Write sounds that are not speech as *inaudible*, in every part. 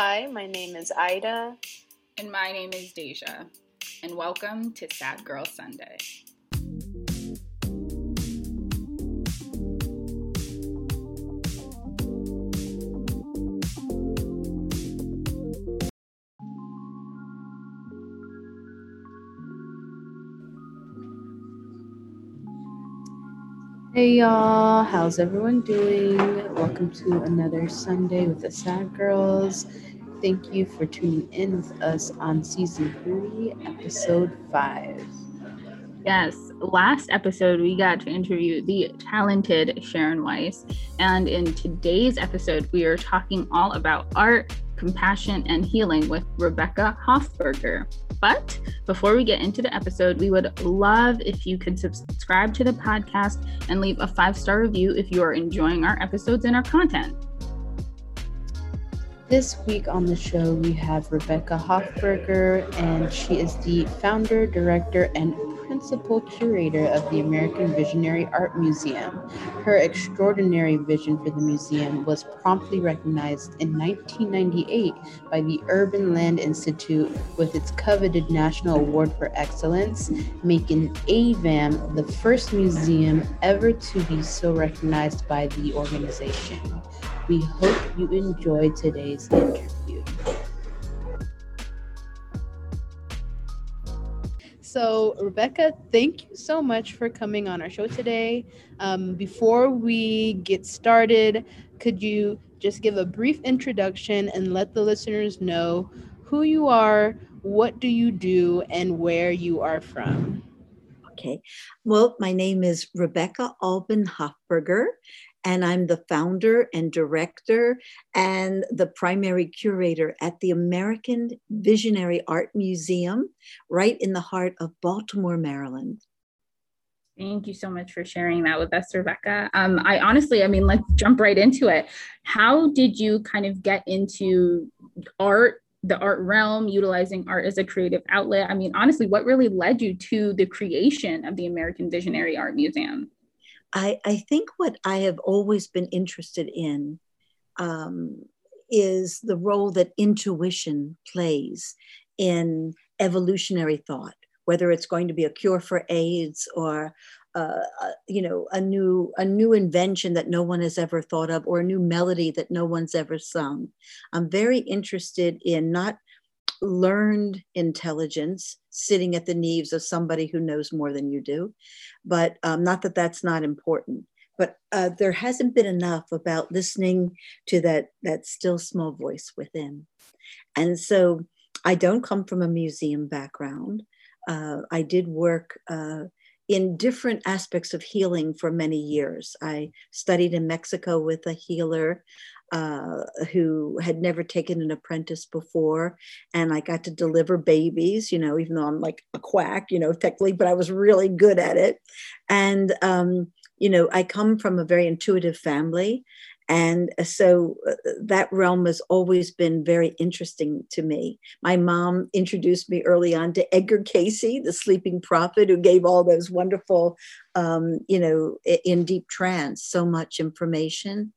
Hi, my name is Ida. And my name is Deja. And welcome to Sad Girl Sunday. Hey y'all, how's everyone doing? Welcome to another Sunday with the Sad Girls. Thank you for tuning in with us on season three, episode five. Yes, last episode we got to interview the talented Sharon Weiss, and in today's episode we are talking all about art, compassion, and healing with Rebecca Hoffberger. But before we get into the episode, we would love if you could subscribe to the podcast and leave a five star review if you are enjoying our episodes and our content. This week on the show, we have Rebecca Hoffberger, and she is the founder, director, and principal curator of the American Visionary Art Museum. Her extraordinary vision for the museum was promptly recognized in 1998 by the Urban Land Institute with its coveted National Award for Excellence, making AVAM the first museum ever to be so recognized by the organization. We hope you enjoyed today's interview. So, Rebecca, thank you so much for coming on our show today. Um, before we get started, could you just give a brief introduction and let the listeners know who you are, what do you do, and where you are from? Okay. Well, my name is Rebecca Albin Hoffberger, and I'm the founder and director and the primary curator at the American Visionary Art Museum, right in the heart of Baltimore, Maryland. Thank you so much for sharing that with us, Rebecca. Um, I honestly, I mean, let's jump right into it. How did you kind of get into art, the art realm, utilizing art as a creative outlet? I mean, honestly, what really led you to the creation of the American Visionary Art Museum? I, I think what I have always been interested in um, is the role that intuition plays in evolutionary thought, whether it's going to be a cure for AIDS or uh, uh, you know a new a new invention that no one has ever thought of or a new melody that no one's ever sung. I'm very interested in not learned intelligence sitting at the knees of somebody who knows more than you do. But um, not that that's not important. But uh, there hasn't been enough about listening to that that still small voice within. And so I don't come from a museum background. Uh, I did work uh, in different aspects of healing for many years. I studied in Mexico with a healer uh, who had never taken an apprentice before. And I got to deliver babies, you know, even though I'm like a quack, you know, technically, but I was really good at it. And, um, you know, I come from a very intuitive family. And so uh, that realm has always been very interesting to me. My mom introduced me early on to Edgar Cayce, the sleeping prophet, who gave all those wonderful, um, you know, in deep trance, so much information.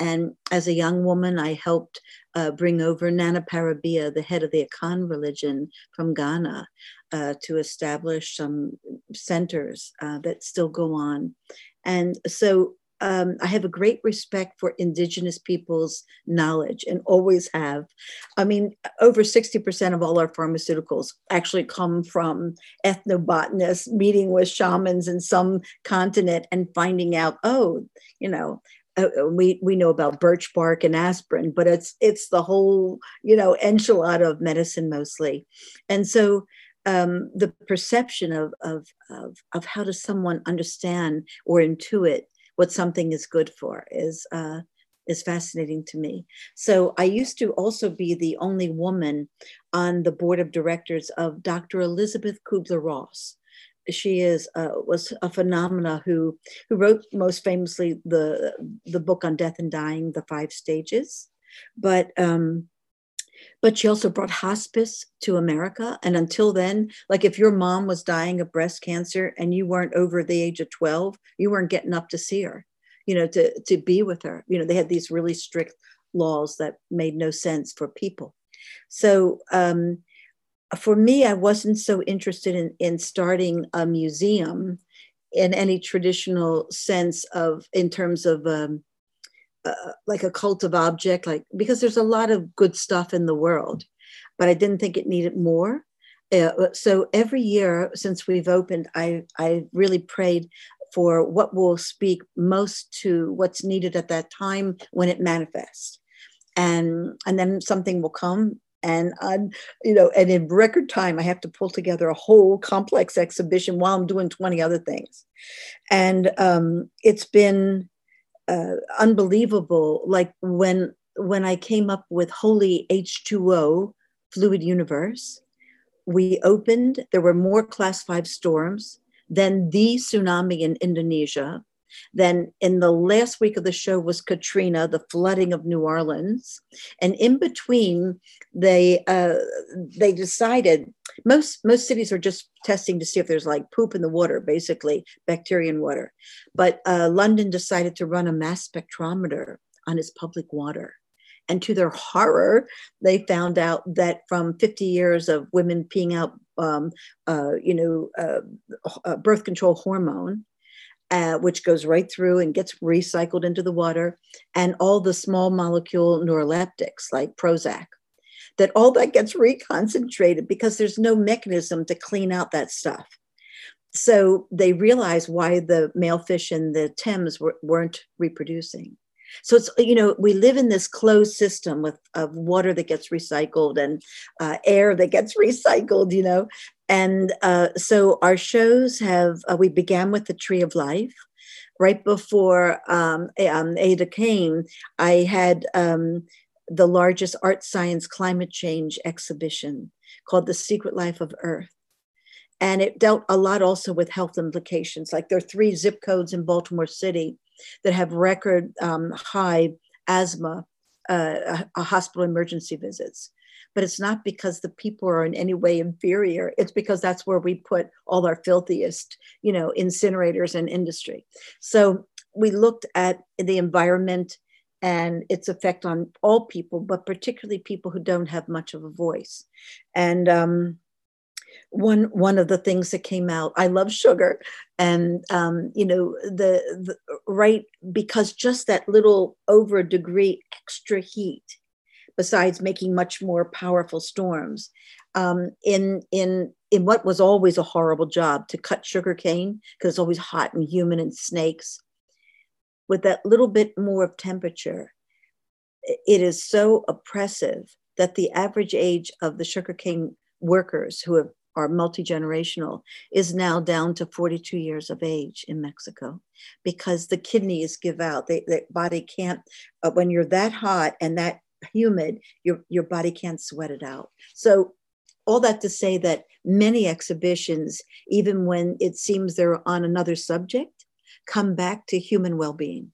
And as a young woman, I helped uh, bring over Nana Paribia, the head of the Akan religion from Ghana, uh, to establish some centers uh, that still go on. And so um, I have a great respect for Indigenous people's knowledge and always have. I mean, over 60% of all our pharmaceuticals actually come from ethnobotanists meeting with shamans in some continent and finding out, oh, you know, uh, uh we we know about birch bark and aspirin, but it's it's the whole you know enchilada of medicine mostly, and so um, the perception of, of of of how does someone understand or intuit what something is good for is uh, is fascinating to me. So I used to also be the only woman on the board of directors of Dr. Elizabeth Kubler Ross. She is uh, was a phenomena who who wrote most famously the the book on death and dying, the five stages. But um, but she also brought hospice to America. And until then, like if your mom was dying of breast cancer and you weren't over the age of 12, you weren't getting up to see her, you know, to, to be with her. You know, they had these really strict laws that made no sense for people. So um, for me, I wasn't so interested in, in starting a museum in any traditional sense of, in terms of um, uh, like a cult of object, like because there's a lot of good stuff in the world, but I didn't think it needed more. Uh, so every year since we've opened, I I really prayed for what will speak most to what's needed at that time when it manifests, and and then something will come and I'm, you know, and in record time, I have to pull together a whole complex exhibition while I'm doing 20 other things. And um, it's been uh, unbelievable. Like when when I came up with Holy H2O Fluid Universe, we opened. There were more Class Five storms than the tsunami in Indonesia. Then in the last week of the show was Katrina, the flooding of New Orleans, and in between they uh, they decided most most cities are just testing to see if there's like poop in the water, basically bacteria in water, but uh, London decided to run a mass spectrometer on its public water. And to their horror, they found out that from 50 years of women peeing out, um, uh, you know, uh, uh birth control hormone, uh, which goes right through and gets recycled into the water, and all the small molecule neuroleptics like Prozac, that all that gets reconcentrated because there's no mechanism to clean out that stuff. So they realized why the male fish in the Thames were, weren't reproducing. So it's you know we live in this closed system with of water that gets recycled and uh, air that gets *laughs* recycled, you know, and uh, so our shows have, uh, we began with the Tree of Life. Right before um, um, Ada came, I had um, the largest art science climate change exhibition called The Secret Life of Earth. And it dealt a lot also with health implications. Like there are three zip codes in Baltimore City that have record um, high asthma uh, hospital emergency visits but it's not because the people are in any way inferior. It's because that's where we put all our filthiest, you know, incinerators and industry. So we looked at the environment and its effect on all people, but particularly people who don't have much of a voice. And um, one one of the things that came out, I love sugar, and um, you know the, the right because just that little over a degree extra heat besides making much more powerful storms. Um, in in in what was always a horrible job to cut sugar cane because it's always hot and humid and snakes. With that little bit more of temperature, it is so oppressive that the average age of the sugarcane workers who have, are multi generational is now down to 42 years of age in Mexico because the kidneys give out. They, the body can't, uh, when you're that hot and that humid, your, your body can't sweat it out. So, all that to say that many exhibitions, even when it seems they're on another subject, come back to human well being.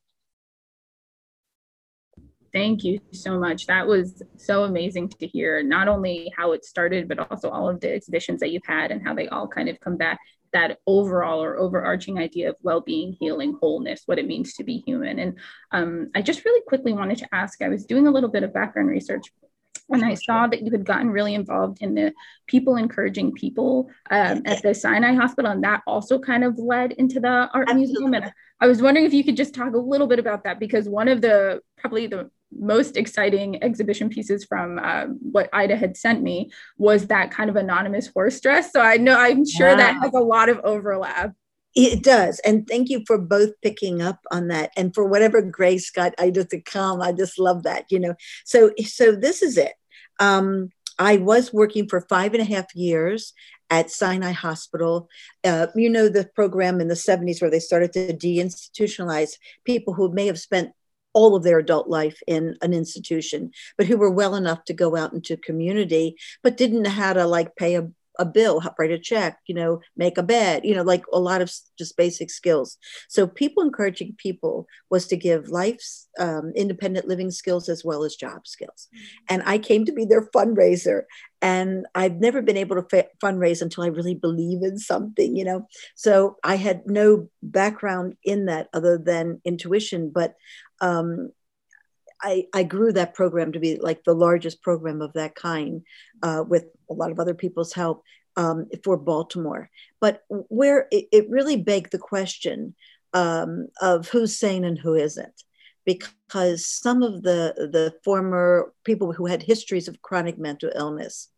Thank you so much. That was so amazing to hear, not only how it started, but also all of the exhibitions that you've had and how they all kind of come back that overall or overarching idea of well-being healing wholeness what it means to be human and um, i just really quickly wanted to ask i was doing a little bit of background research and I saw that you had gotten really involved in the people encouraging people um, at the Sinai Hospital, and that also kind of led into the art Absolutely. museum. And I was wondering if you could just talk a little bit about that because one of the probably the most exciting exhibition pieces from uh, what Ida had sent me was that kind of anonymous horse dress. So I know I'm sure wow. that has a lot of overlap. It does. And thank you for both picking up on that. And for whatever grace got Ida to come. I just love that, you know. So so this is it. Um, I was working for five and a half years at Sinai Hospital. Uh, you know, the program in the 70s where they started to deinstitutionalize people who may have spent all of their adult life in an institution, but who were well enough to go out into community, but didn't know how to like pay a, a bill, write a check, you know, make a bed, you know, like a lot of just basic skills. So people encouraging people was to give life's um, independent living skills as well as job skills. Mm-hmm. And I came to be their fundraiser and I've never been able to f- fundraise until I really believe in something, you know. So I had no background in that other than intuition, but um, I, I grew that program to be like the largest program of that kind uh, with a lot of other people's help um, for Baltimore. But where it, it really begged the question um, of who's sane and who isn't, because some of the the former people who had histories of chronic mental illness,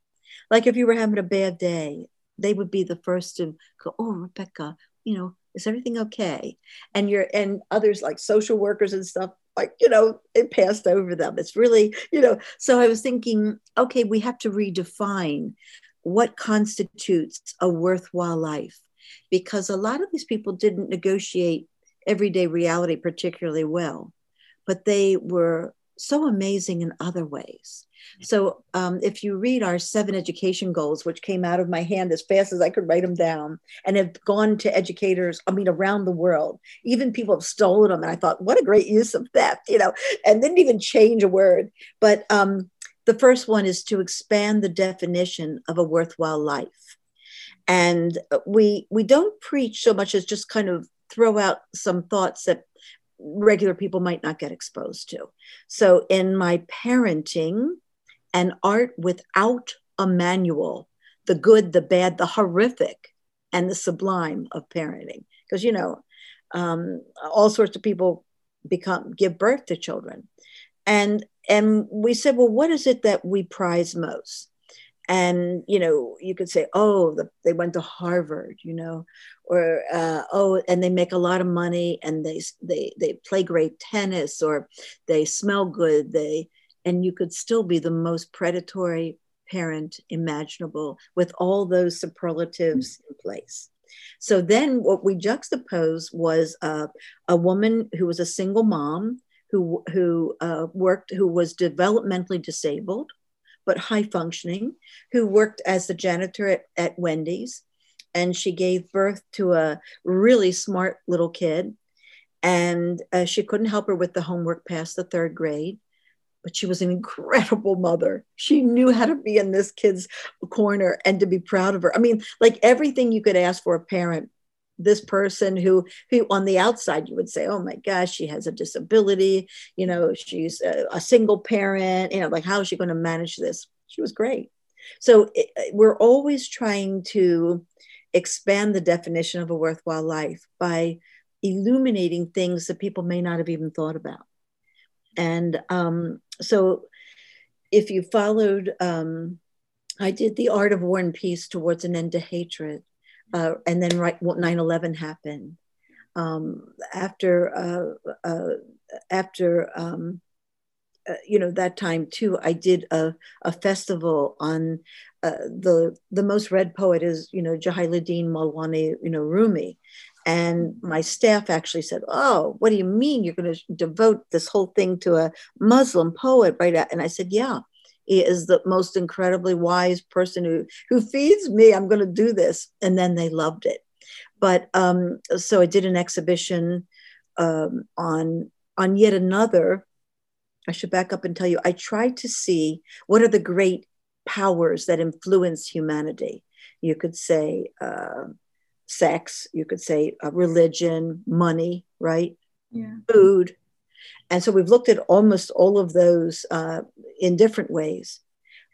like if you were having a bad day, they would be the first to go, "Oh, Rebecca, you know, is everything okay?" And you're and others like social workers and stuff like you know it passed over them it's really you know so i was thinking okay we have to redefine what constitutes a worthwhile life because a lot of these people didn't negotiate everyday reality particularly well, but they were so amazing in other ways. So, um, if you read our seven education goals, which came out of my hand as fast as I could write them down, and have gone to educators, I mean, around the world, even people have stolen them. And I thought, what a great use of theft, you know, and didn't even change a word. But um, the first one is to expand the definition of a worthwhile life and we we don't preach so much as just kind of throw out some thoughts that regular people might not get exposed to so in my parenting and art without a manual the good the bad the horrific and the sublime of parenting. Because you know um, all sorts of people become give birth to children. And and we said well what is it that we prize most? And you know you could say oh the, they went to harvard you know or uh, oh and they make a lot of money and they they they play great tennis or they smell good they and you could still be the most predatory parent imaginable with all those superlatives mm-hmm. in place so then what we juxtaposed was uh, a woman who was a single mom who who uh, worked who was developmentally disabled but high functioning, who worked as the janitor at, at Wendy's. And she gave birth to a really smart little kid. And uh, she couldn't help her with the homework past the third grade, but she was an incredible mother. She knew how to be in this kid's corner and to be proud of her. I mean, like everything you could ask for a parent this person who who on the outside you would say oh my gosh she has a disability you know she's a, a single parent you know like how is she going to manage this she was great so it, we're always trying to expand the definition of a worthwhile life by illuminating things that people may not have even thought about and um, so if you followed um, i did the art of war and peace towards an end to hatred uh, and then right 9-11 happened. Um, after uh, uh, after um, uh, you know that time too i did a, a festival on uh, the the most read poet is you know Jalaluddin Malwani you know Rumi and my staff actually said oh what do you mean you're going to devote this whole thing to a muslim poet? Right and i said yeah he is the most incredibly wise person who who feeds me. I'm going to do this. And then they loved it. But um, so i did an exhibition um, on on yet another. I should back up and tell you i tried to see what are the great powers that influence humanity. You could say uh, sex you could say uh, religion money right yeah. food and so we've looked at almost all of those uh, in different ways.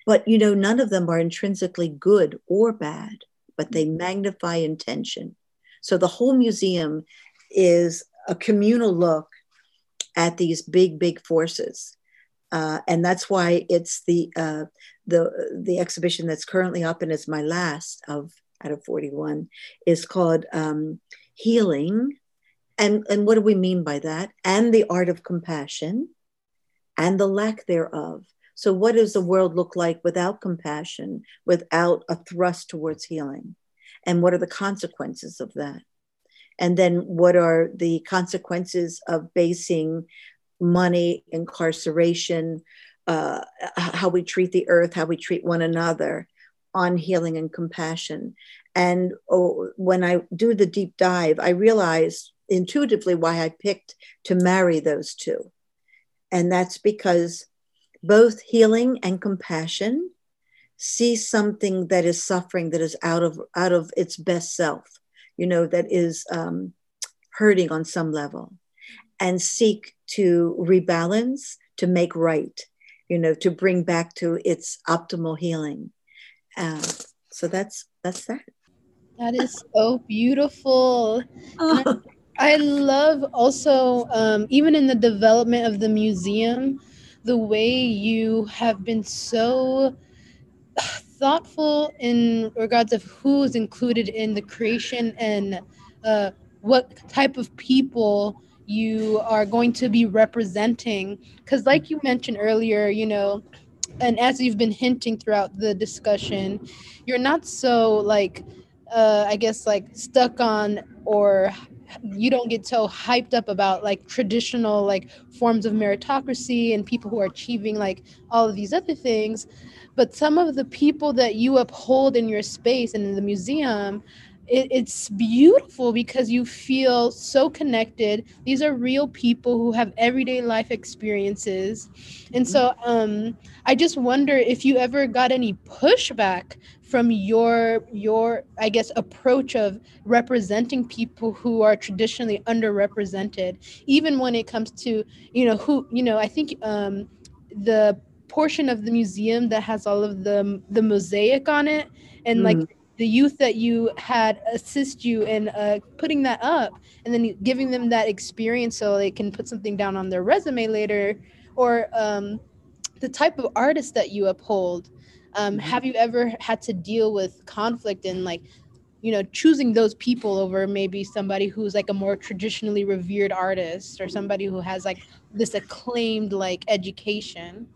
But, you know, none of them are intrinsically good or bad, but they magnify intention. So the whole museum is a communal look at these big, big forces. Uh, and that's why it's the uh, the the exhibition that's currently up and is my last of out of 41 is called um, healing and, and what do we mean by that? And the art of compassion and the lack thereof. So, what does the world look like without compassion, without a thrust towards healing? And what are the consequences of that? And then, what are the consequences of basing money, incarceration, uh, how we treat the earth, how we treat one another on healing and compassion? And oh, when I do the deep dive, I realize intuitively why I picked to marry those two. And that's because both healing and compassion see something that is suffering that is out of out of its best self you know that is um, hurting on some level and seek to rebalance to make right, you know, to bring back to its optimal healing. Uh, so that's that's that. That is so beautiful. Oh. I love also, um, even in the development of the museum, the way you have been so thoughtful in regards of who is included in the creation and uh, what type of people you are going to be representing. Because, like you mentioned earlier, you know, and as you've been hinting throughout the discussion, you're not so like, uh, I guess, like stuck on or you don't get so hyped up about like traditional like forms of meritocracy and people who are achieving like all of these other things. But some of the people that you uphold in your space and in the museum it, it's beautiful because you feel so connected. These are real people who have everyday life experiences. And so um, i just wonder if you ever got any pushback from your your i guess approach of representing people who are traditionally underrepresented even when it comes to you know who you know i think um, the portion of the museum that has all of the the mosaic on it and mm. The youth that you had assist you in uh, putting that up and then giving them that experience so they can put something down on their resume later or um, the type of artist that you uphold um, mm-hmm. have you ever had to deal with conflict and like you know choosing those people over maybe somebody who's like a more traditionally revered artist or somebody who has like this acclaimed like education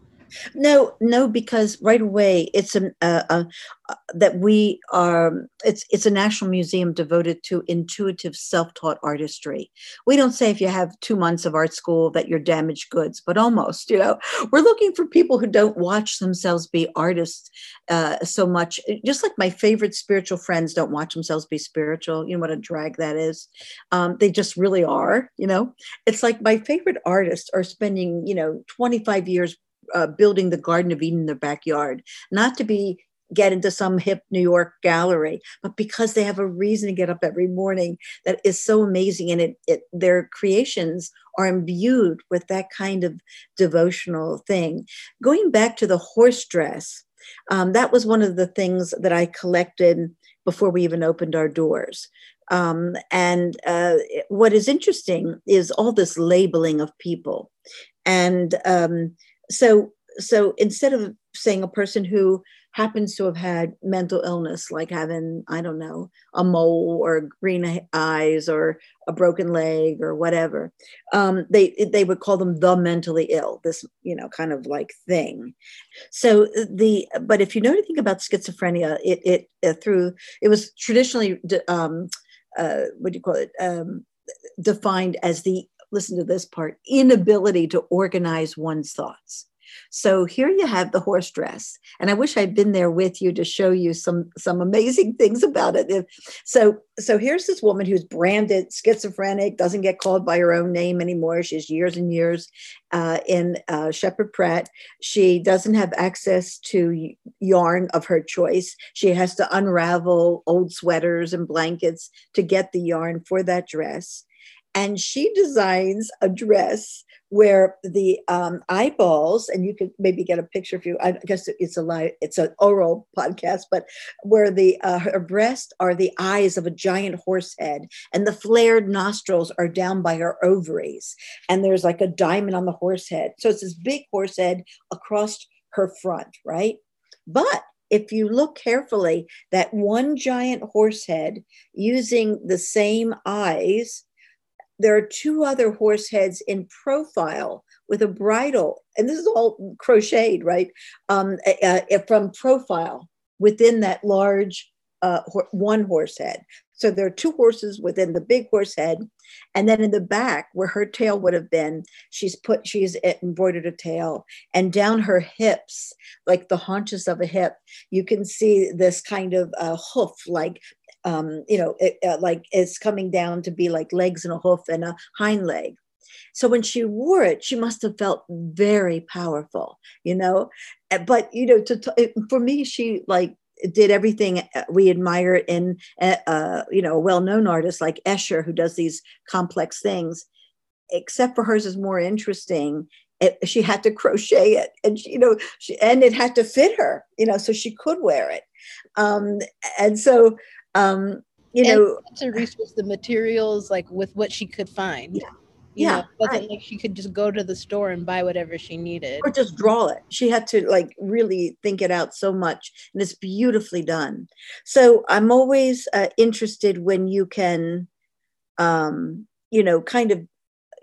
no, no, because right away it's uh, uh, uh, that we are. It's it's a national museum devoted to intuitive self-taught artistry. We don't say if you have two months of art school that you're damaged goods, but almost. You know, we're looking for people who don't watch themselves be artists uh, so much. Just like my favorite spiritual friends don't watch themselves be spiritual. You know what a drag that is. Um, they just really are. You know, it's like my favorite artists are spending you know 25 years uh, building the Garden of Eden in their backyard, not to be get into some hip New York gallery, but because they have a reason to get up every morning that is so amazing, and it, it their creations are imbued with that kind of devotional thing. Going back to the horse dress, um, that was one of the things that I collected before we even opened our doors. Um, and uh, what is interesting is all this labeling of people. And um, so so instead of saying a person who happens to have had mental illness like having i don't know a mole or green eyes or a broken leg or whatever um, they they would call them the mentally ill this you know kind of like thing. So the but if you know anything about schizophrenia it it uh, through it was traditionally um, uh, what do you call it um, defined as the listen to this part inability to organize one's thoughts. So here you have the horse dress and i wish i'd been there with you to show you some some amazing things about it. So so here's this woman who's branded schizophrenic doesn't get called by her own name anymore. She's years and years uh, in uh, sheppard pratt. She doesn't have access to yarn of her choice. She has to unravel old sweaters and blankets to get the yarn for that dress and she designs a dress where the um, eyeballs, and you could maybe get a picture if you, I guess it's a live, it's an oral podcast, but where the uh, her breast are the eyes of a giant horse head, and the flared nostrils are down by her ovaries, and there's like a diamond on the horse head. So it's this big horse head across her front, right? But if you look carefully, that one giant horse head using the same eyes there are two other horse heads in profile with a bridle, and this is all crocheted, right? Um, uh, from profile within that large uh, one horse head. So there are two horses within the big horse head, and then in the back, where her tail would have been, she's put she's embroidered a tail, and down her hips, like the haunches of a hip, you can see this kind of uh, hoof, like um, you know, it, uh, like it's coming down to be like legs and a hoof and a hind leg. So when she wore it, she must have felt very powerful, you know. Uh, but you know, to, to for me, she like did everything uh, we admire in, uh, uh, you know, a well-known artist like Escher, who does these complex things. Except for hers is more interesting it, she had to crochet it and she, you know she, and it had to fit her you know so she could wear it um, and so um, you and know to research the materials like with what she could find yeah you yeah, know, it wasn't right. like she could just go to the store and buy whatever she needed or just draw it. She had to like really think it out so much, and it's beautifully done. So I'm always uh, interested when you can, um, you know, kind of,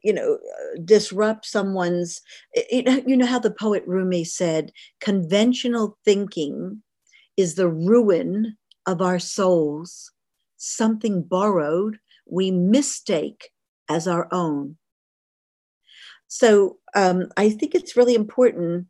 you know, uh, disrupt someone's. You know, you know how the poet Rumi said, "Conventional thinking is the ruin of our souls. Something borrowed we mistake." as our own. So um, I think it's really important,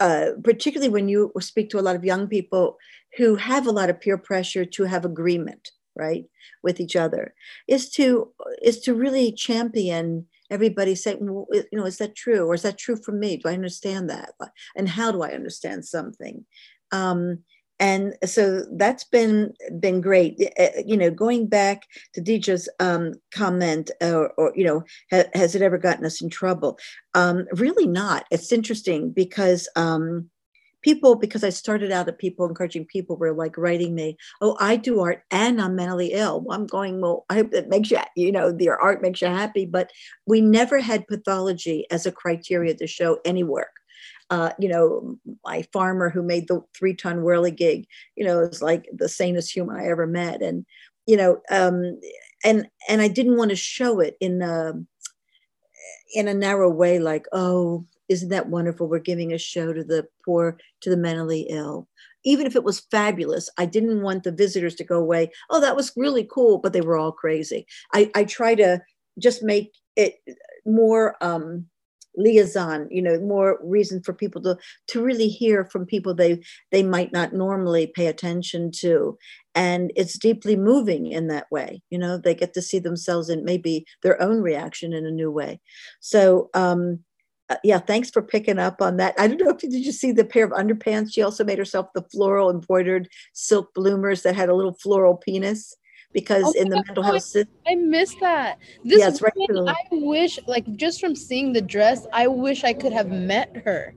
uh, particularly when you speak to a lot of young people who have a lot of peer pressure to have agreement, right, with each other, is to is to really champion everybody saying, well, you know, is that true, or is that true for me? Do I understand that, and how do I understand something? Um, and so that's been been great. Eh, eh, you know going back to Deidre's um, comment or, or, you know ha, has it ever gotten us in trouble? Um, really not. It's interesting because um, people because i started out at people encouraging people were like writing me oh i do art and i'm mentally ill. I'm going well i hope that makes you you know your art makes you happy. But we never had pathology as a criteria to show any work uh, you know, my farmer who made the three ton whirligig, you know, is like the sanest human I ever met. And, you know, um, and, and I didn't want to show it in a, in a narrow way, like, oh, isn't that wonderful? We're giving a show to the poor, to the mentally ill. Even if it was fabulous, I didn't want the visitors to go away. Oh, that was really cool, but they were all crazy. I, I try to just make it more um, liaison you know more reason for people to to really hear from people they they might not normally pay attention to. And it's deeply moving in that way you know they get to see themselves in maybe their own reaction in a new way. So um uh, yeah thanks for picking up on that. I don't know if you did you see the pair of underpants? She also made herself the floral embroidered silk bloomers that had a little floral penis because oh in the mental health system, I miss that. This yeah, right I wish, like, just from seeing the dress, I wish I could have met her,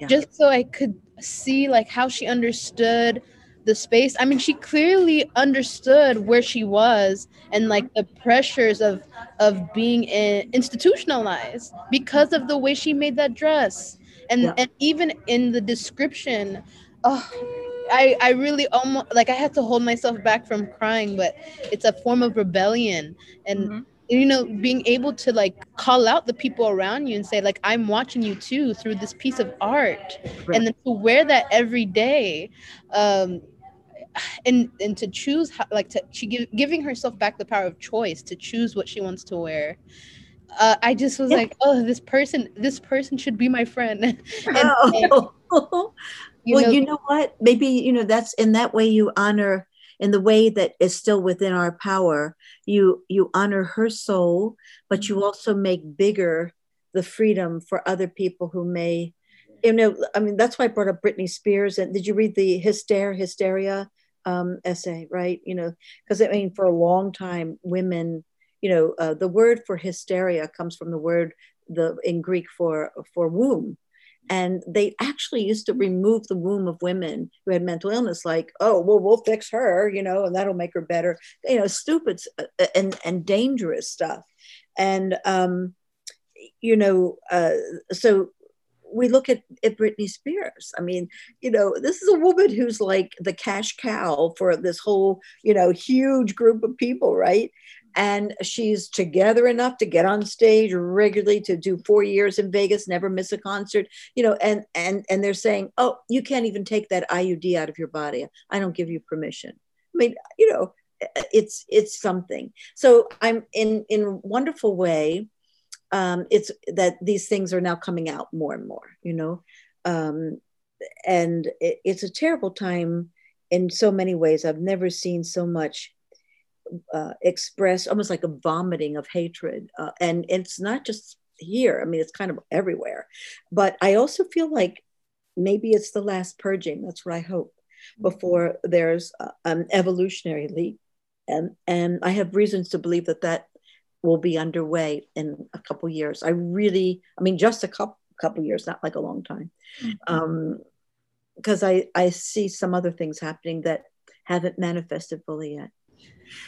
yeah. just so I could see like how she understood the space. I mean, she clearly understood where she was and like the pressures of of being in, institutionalized because of the way she made that dress. And yeah. and even in the description, oh, I I really almost like I had to hold myself back from crying, but it's a form of rebellion and. Mm-hmm. You know, being able to like call out the people around you and say, like, I'm watching you too through this piece of art, right. and then to wear that every day, um, and and to choose how, like to she give, giving herself back the power of choice to choose what she wants to wear uh, i just was yeah. like oh this person this person should be my friend *laughs* and, oh. *laughs* you well, know, you know what? Maybe, you know, that's in that way you honor in the way that is still within our power. You you honor her soul, but you mm-hmm. also make bigger the freedom for other people who may, you know, I mean, that's why I brought up Britney Spears. And did you read the hysteria, hysteria um, essay, right? You know, because I mean, for a long time, women, you know, uh, the word for hysteria comes from the word the in Greek for for womb and they actually used to remove the womb of women who had mental illness like oh well we'll fix her you know and that'll make her better you know stupid uh, and and dangerous stuff and um you know uh so we look at, at Britney Spears. I mean, you know, this is a woman who's like the cash cow for this whole, you know, huge group of people, right? And she's together enough to get on stage regularly to do four years in vegas never miss a concert you know and and and they're saying oh you can't even take that iud out of your body. I don't give you permission. I mean you know it's it's something. So i'm in in wonderful way um it's that these things are now coming out more and more you know? Um and it, it's a terrible time in so many ways. I've never seen so much uh, expressed almost like a vomiting of hatred. Uh, and it's not just here, I mean, it's kind of everywhere. But I also feel like maybe it's the last purging. That's what I hope before there's uh, an evolutionary leap. And, and I have reasons to believe that that will be underway in a couple years. I really, I mean, just a couple couple years, not like a long time, because mm-hmm. um, I I see some other things happening that haven't manifested fully yet.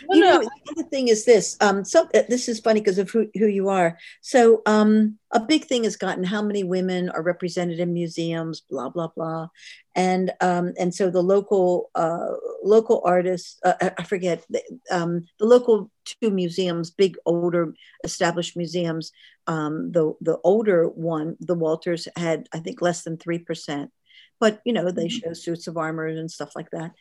Well, you know, the other thing is this. Um, so uh, this is funny because of who, who you are. So um, a big thing has gotten how many women are represented in museums, blah blah blah, and um, and so the local uh, local artists, uh, I forget um, the local two museums, big older established museums. Um, the the older one, the Walters, had I think less than three percent but you know they mm-hmm. show suits of armor and stuff like that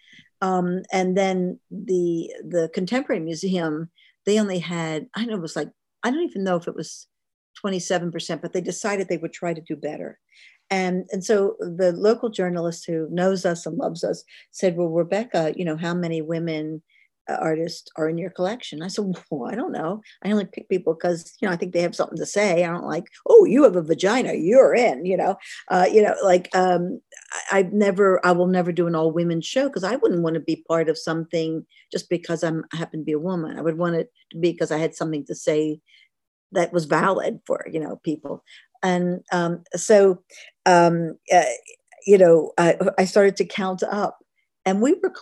um, and then the the contemporary museum they only had i know it was like i don't even know if it was 27% but they decided they would try to do better and and so the local journalist who knows us and loves us said well rebecca you know how many women artists are in your collection? I said, well, I don't know. I only pick people because, you know, I think they have something to say. I don't like, oh, you have a vagina, you're in, you know, uh, you know, like um, I, I've never, I will never do an all women show because I wouldn't want to be part of something just because I'm I happen to be a woman. I would want it to be because I had something to say that was valid for, you know, people. And um, so, um, uh, you know, I, I started to count up and we were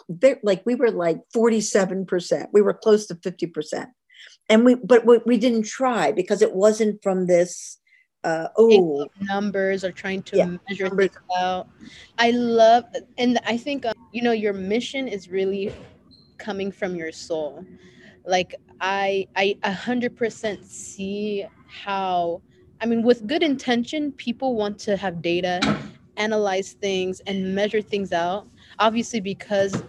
like we were like 47% we were close to 50% and we but we, we didn't try because it wasn't from this uh, oh. numbers or trying to yeah, measure numbers. things out. I love and i think um, you know your mission is really coming from your soul. Like i i 100% see how i mean with good intention people want to have data analyze things and measure things out obviously because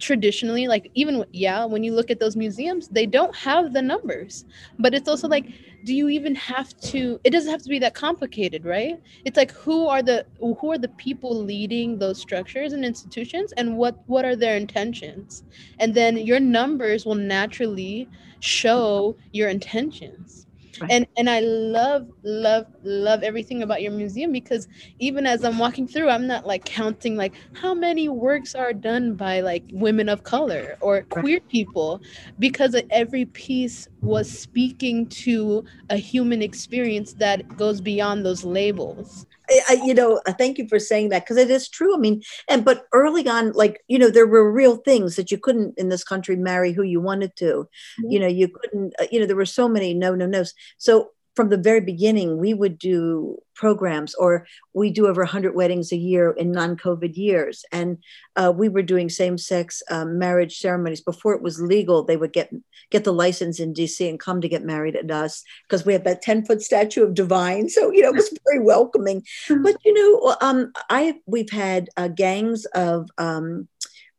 traditionally like even yeah when you look at those museums they don't have the numbers. But it's also like do you even have to it doesn't have to be that complicated right? It's like who are the who are the people leading those structures and institutions and what what are their intentions? And then your numbers will naturally show your intentions Right. And and I love love love everything about your museum because even as I'm walking through, I'm not like counting like how many works are done by like women of color or queer people because every piece was speaking to a human experience that goes beyond those labels. I, you know, thank you for saying that because it is true. I mean, and but early on, like you know, there were real things that you couldn't in this country marry who you wanted to. Mm-hmm. You know, you couldn't. Uh, you know, there were so many no, no, nos. So from the very beginning, we would do programs, or we do over 100 weddings a year in non COVID years. And uh, we were doing same sex um, marriage ceremonies. Before it was legal, they would get, get the license in DC and come to get married at us because we have that 10 foot statue of divine. So, you know, it was very welcoming. *laughs* But, you know, um, I, we've had uh, gangs of, um,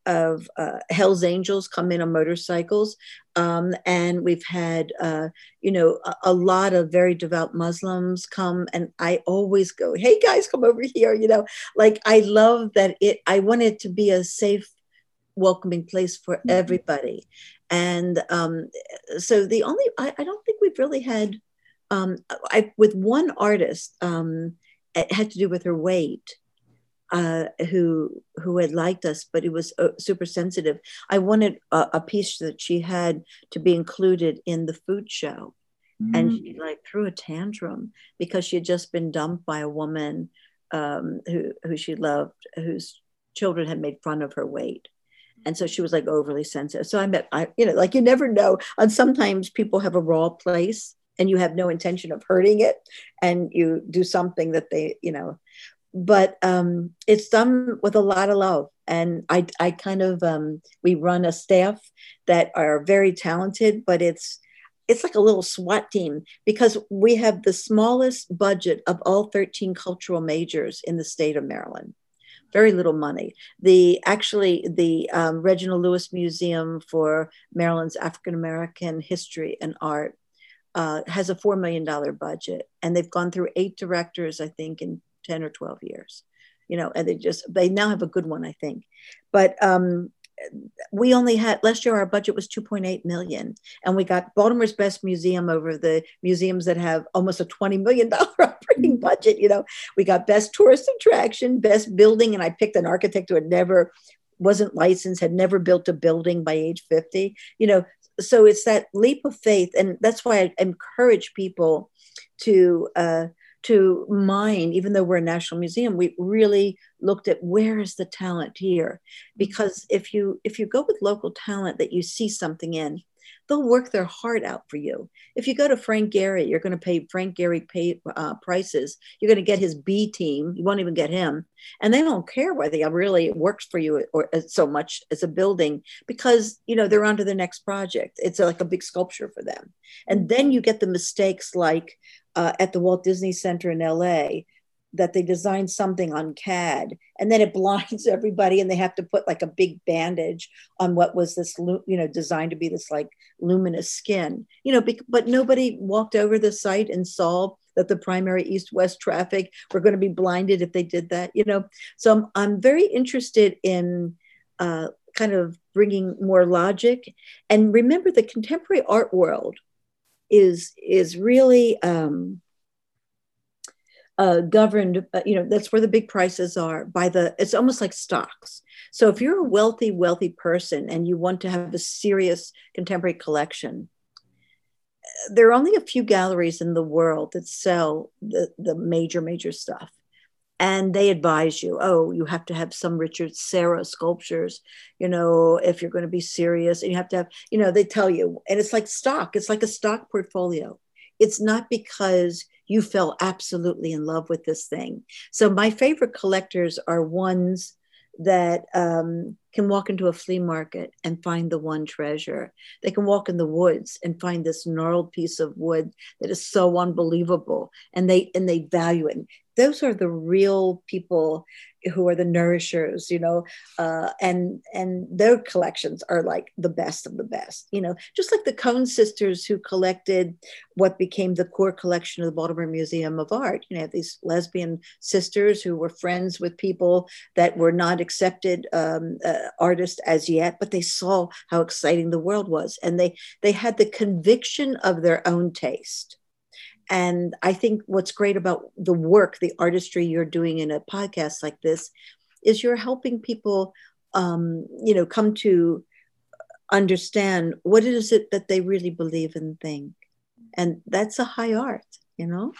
of uh, Hell's Angels come in on motorcycles. Um, and we've had, uh, you know, a, a, lot of very devout Muslims come. And I always go, hey guys, come over here. You know, like I love that it, I want it to be a safe, welcoming place for mm-hmm. everybody. And um, so the only, I, I, don't think we've really had, um, I, with one artist, um, it had to do with her weight uh, who who had liked us, but it was uh, super sensitive. I wanted a, a, piece that she had to be included in the food show, mm. and she like threw a tantrum because she had just been dumped by a woman um, who who she loved, whose children had made fun of her weight. And so she was like overly sensitive. So I met, I, you know, like you never know. And sometimes people have a raw place and you have no intention of hurting it and you do something that they, you know, but um, it's done with a lot of love. And I, I kind of, um, we run a staff that are very talented, but it's, it's like a little SWAT team because we have the smallest budget of all 13 cultural majors in the state of Maryland. Very little money. The actually the um, Reginald Lewis Museum for Maryland's African American history and art uh, has a four million dollar budget, and they've gone through eight directors, I think, in 10 or 12 years you know and they just they now have a good one i think. But um we only had last year our budget was 2.8 million and we got baltimore's best museum over the museums that have almost a 20 million *laughs* dollar operating mm-hmm. budget you know. We got best tourist attraction best building and i picked an architect who had never wasn't licensed had never built a building by age 50 you know. So it's that leap of faith and that's why i encourage people to uh, to mine even though we're a national museum we really looked at where is the talent here? Mm-hmm. Because if you if you go with local talent that you see something in they'll work their heart out for you. If you go to Frank Gehry, you're going to pay Frank Gehry pay, uh, prices. You're going to get his B team. You won't even get him, and they don't care whether it really works for you or uh, so much as a building because you know they're on to the next project. It's like a big sculpture for them, and then you get the mistakes like uh, at the Walt Disney Center in L.A that they designed something on CAD and then it *laughs* blinds everybody and they have to put like a big bandage on what was this you know designed to be this like luminous skin. You know but nobody walked over the site and saw that the primary east west traffic were going to be blinded if they did that you know? So I'm, I'm very interested in uh, kind of bringing more logic. And remember the contemporary art world is is really um, uh, governed, you know, that's where the big prices are by the, it's almost like stocks. So if you're a wealthy, wealthy person and you want to have a serious contemporary collection, there are only a few galleries in the world that sell the, the major, major stuff. And they advise you, oh, you have to have some Richard Serra sculptures, you know, if you're going to be serious. And you have to have, you know, they tell you, and it's like stock, it's like a stock portfolio. It's not because you fell absolutely in love with this thing. So my favorite collectors are ones that um, can walk into a flea market and find the one treasure. They can walk in the woods and find this gnarled piece of wood that is so unbelievable, and they and they value it. Those are the real people who are the nourishers, you know, uh, and and their collections are like the best of the best, you know, just like the Cone sisters who collected what became the core collection of the Baltimore Museum of Art. You know, these lesbian sisters who were friends with people that were not accepted um, uh, artists as yet, but they saw how exciting the world was, and they they had the conviction of their own taste and I think what's great about the work, the artistry you're doing in a podcast like this, is you're helping people, um, you know, come to understand what is it that they really believe and think, and that's a high art, you know.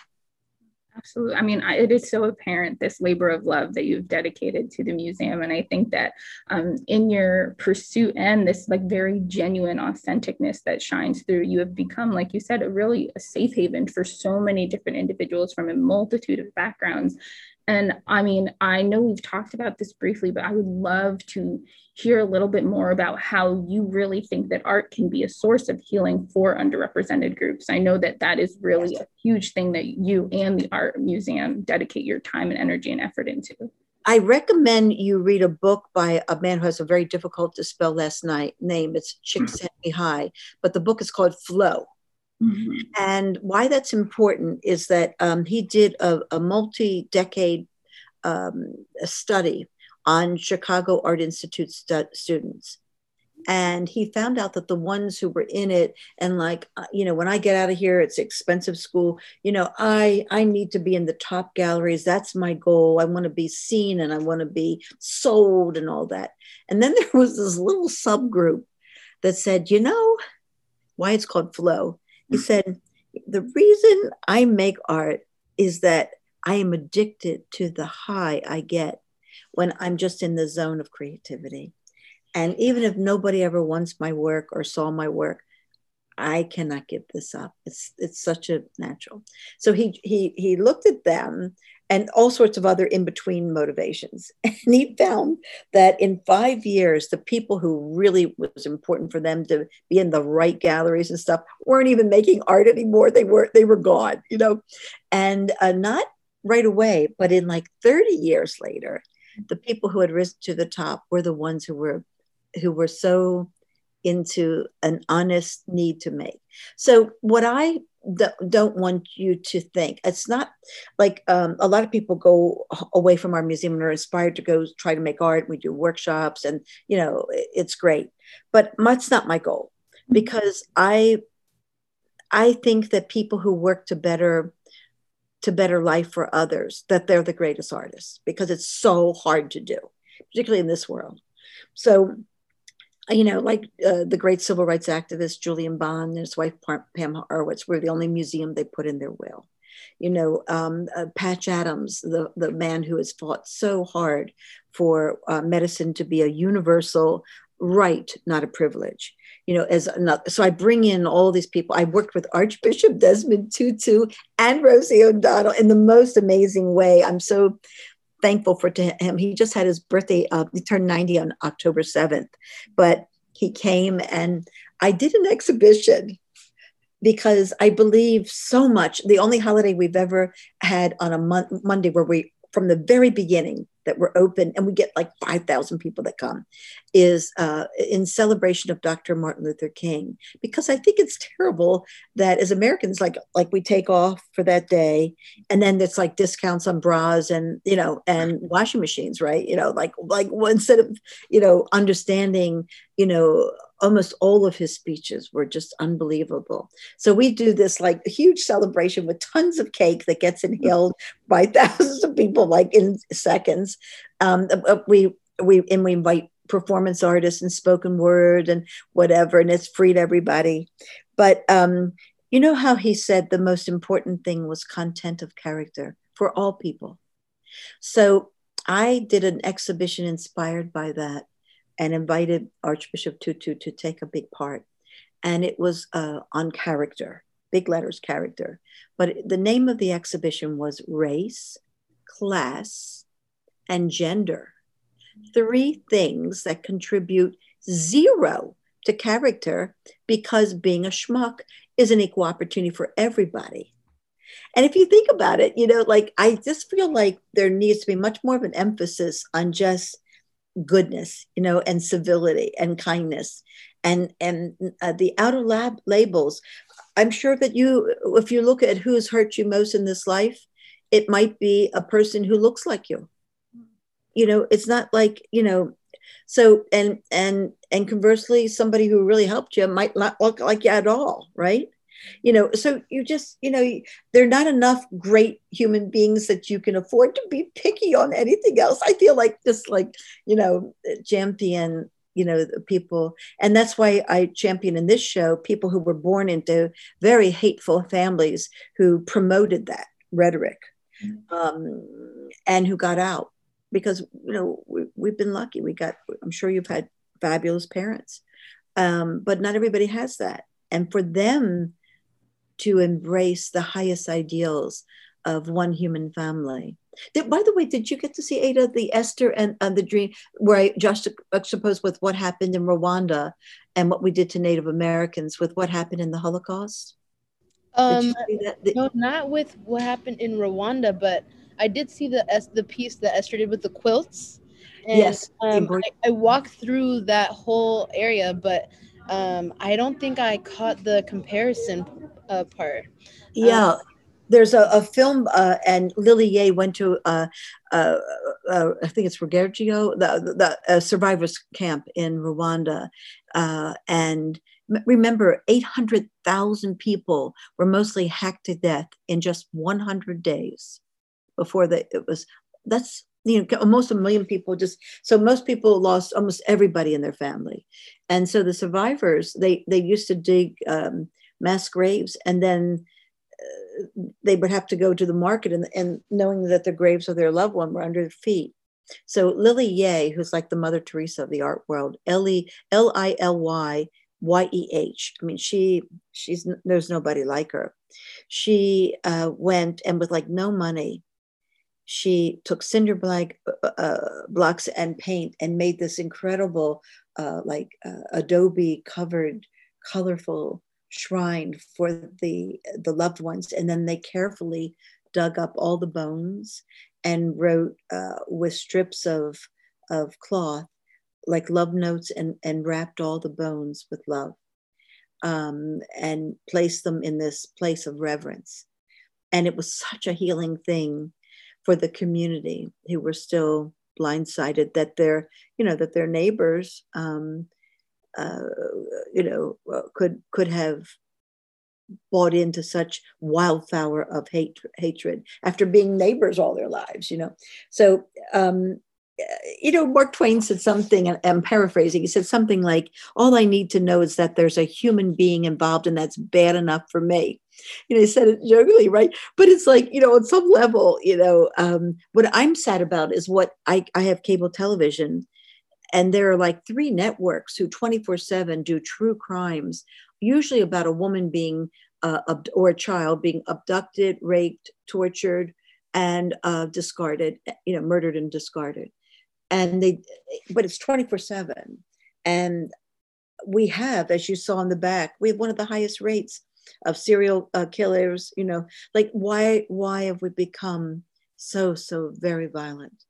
Absolutely. I mean, it is so apparent this labor of love that you've dedicated to the museum. And I think that um, in your pursuit and this like very genuine authenticness that shines through, you have become, like you said, a really a safe haven for so many different individuals from a multitude of backgrounds. And I mean, I know we've talked about this briefly, but I would love to hear a little bit more about how you really think that art can be a source of healing for underrepresented groups. I know that that is really a huge thing that you and the art museum dedicate your time and energy and effort into. I recommend you read a book by a man who has a very difficult to spell last night name. It's hmm. Csikszentmihalyi, but the book is called Flow. Mm-hmm. And why that's important is that um, he did a, a multi decade um, study on Chicago Art Institute stu- students. And he found out that the ones who were in it, and like, uh, you know, when I get out of here, it's expensive school. You know, I I need to be in the top galleries. That's my goal. I want to be seen and I want to be sold and all that. And then *laughs* there was this little subgroup that said, you know, why it's called flow he said, The reason I make art is that I am addicted to the high I get when I'm just in the zone of creativity. And even if nobody ever wants my work or saw my work, I cannot give this up. It's it's such a natural. So he he he looked at them and all sorts of other in between motivations. *laughs* And he found that in five years, the people who really was important for them to be in the right galleries and stuff weren't even making art anymore. They were they were gone, you know, and uh, not right away, but in like 30 years later, the people who had risen to the top were the ones who were who were so into an honest need to make. So what I don't want you to think it's not like um, a lot of people go away from our museum and are inspired to go try to make art. We do workshops and you know it's great. But that's not my goal because i i think that people who work to better to better life for others that they're the greatest artists because it's so hard to do particularly in this world. So you know, like uh, the great civil rights activist Julian Bond and his wife Pam Horowitz were the only museum they put in their will. You know, um, uh, Patch Adams, the, the man who has fought so hard for uh, medicine to be a universal right, not a privilege. You know, as another, so I bring in all these people. I worked with Archbishop Desmond Tutu and Rosie O'Donnell in the most amazing way. I'm so thankful for to him. He just had his birthday. Uh, he turned 90 on October 7th, but he came and I did an exhibition because I believe so much. The only holiday we've ever had on a mon- Monday where we, from the very beginning, that we're open and we get like 5,000 people that come is uh, in celebration of Dr. Martin Luther King. Because I think it's terrible that as Americans, like, like we take off for that day and then it's like discounts on bras and, you know, and *laughs* washing machines, right? You know, like, like well, instead of, you know, understanding, you know, almost all of his speeches were just unbelievable. So we do this like huge celebration with tons of cake that gets inhaled by *laughs* thousands of people like in seconds. Um, uh, uh, we we and we invite performance artists and spoken word and whatever, and it's free to everybody. But um, you know how he said the most important thing was content of character for all people. So I did an exhibition inspired by that and invited Archbishop Tutu to take a big part. And it was uh, on character, big letters character. But the name of the exhibition was Race, Class, and Gender. Three things that contribute zero to character because being a schmuck is an equal opportunity for everybody. And if you think about it, you know, like I just feel like there needs to be much more of an emphasis on just goodness, you know, and civility and kindness and and uh, the outer lab labels. I'm sure that you, if you look at who's hurt you most in this life, it might be a person who looks like you. You know, it's not like you know. So and and and conversely, somebody who really helped you might not look like you at all, right? You know so you just you know there are not enough great human beings that you can afford to be picky on anything else. I feel like just like you know champion you know people and that's why i champion in this show people who were born into very hateful families who promoted that rhetoric mm-hmm. um, and who got out because you know we, we've been lucky. We got i'm sure you've had fabulous parents um, but not everybody has that. And for them to embrace the highest ideals of one human family. Did, by the way, did you get to see Ada, the Esther and, the dream, where I just suppose with what happened in Rwanda and what we did to Native Americans with what happened in the Holocaust? Um, no, not with what happened in Rwanda, but I did see the the piece that Esther did with the quilts. And, yes, um, I, I walked through that whole area, but um, I don't think I caught the comparison uh, part. Yeah. Um, there's a, a film, uh, and Lily Yeh went to, uh, uh, uh I think it's Rugerero, the, the uh, survivors camp in Rwanda. and remember, 800,000 people were mostly hacked to death in just 100 days before they, it was, that's you know almost a million people just so most people lost almost everybody in their family and so the survivors they they used to dig um, mass graves and then uh, they would have to go to the market and, and knowing that the graves of their loved one were under their feet. So lily yeh who's like the mother teresa of the art world l-e l-i-l-y y-e-h i mean she she's there's nobody like her. She uh, went and with like no money she took cinder block, uh, blocks and paint and made this incredible uh, like uh, adobe covered colorful shrine for the the loved ones. And then they carefully dug up all the bones and wrote uh, with strips of of cloth like love notes and and wrapped all the bones with love um, and placed them in this place of reverence. And it was such a healing thing for the community who were still blindsided that their you know that their neighbors um, uh, you know, uh, could could have bought into such wildflower of hate, hatred after being neighbors all their lives, you know. So um, you know, Mark Twain said something, and I'm paraphrasing. He said something like, All I need to know is that there's a human being involved, and that's bad enough for me. You know, he said it jokingly, right? But it's like, you know, on some level, you know, um, what I'm sad about is what I, I have cable television, and there are like three networks who 24 7 do true crimes, usually about a woman being, uh, or a child being abducted, raped, tortured, and uh, discarded, you know, murdered and discarded. And they but it's 24 7 and we have as you saw in the back we have one of the highest rates of serial uh, killers you know. Like why why have we become so so very violent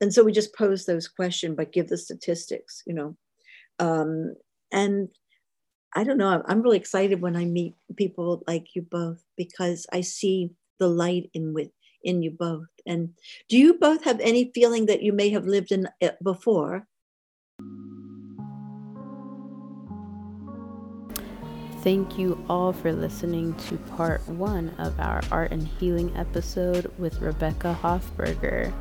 and so we just pose those questions but give the statistics you know um, and i don't know i'm really excited when i meet people like you both because i see the light in with in you both. And do you both have any feeling that you may have lived in it before? Thank you all for listening to part one of our art and healing episode with Rebecca Hoffberger.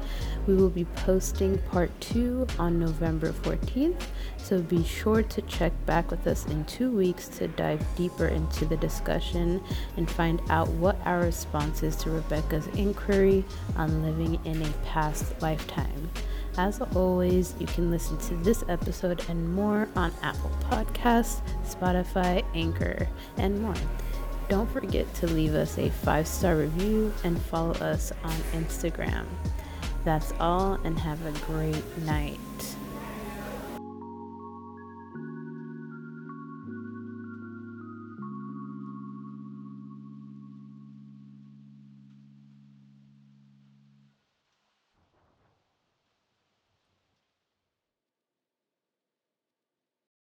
We will be posting part two on November 14th, so be sure to check back with us in two weeks to dive deeper into the discussion and find out what our response is to Rebecca's inquiry on living in a past lifetime. As always, you can listen to this episode and more on Apple Podcasts, Spotify, Anchor, and more. Don't forget to leave us a five star review and follow us on Instagram. That's all, and have a great night.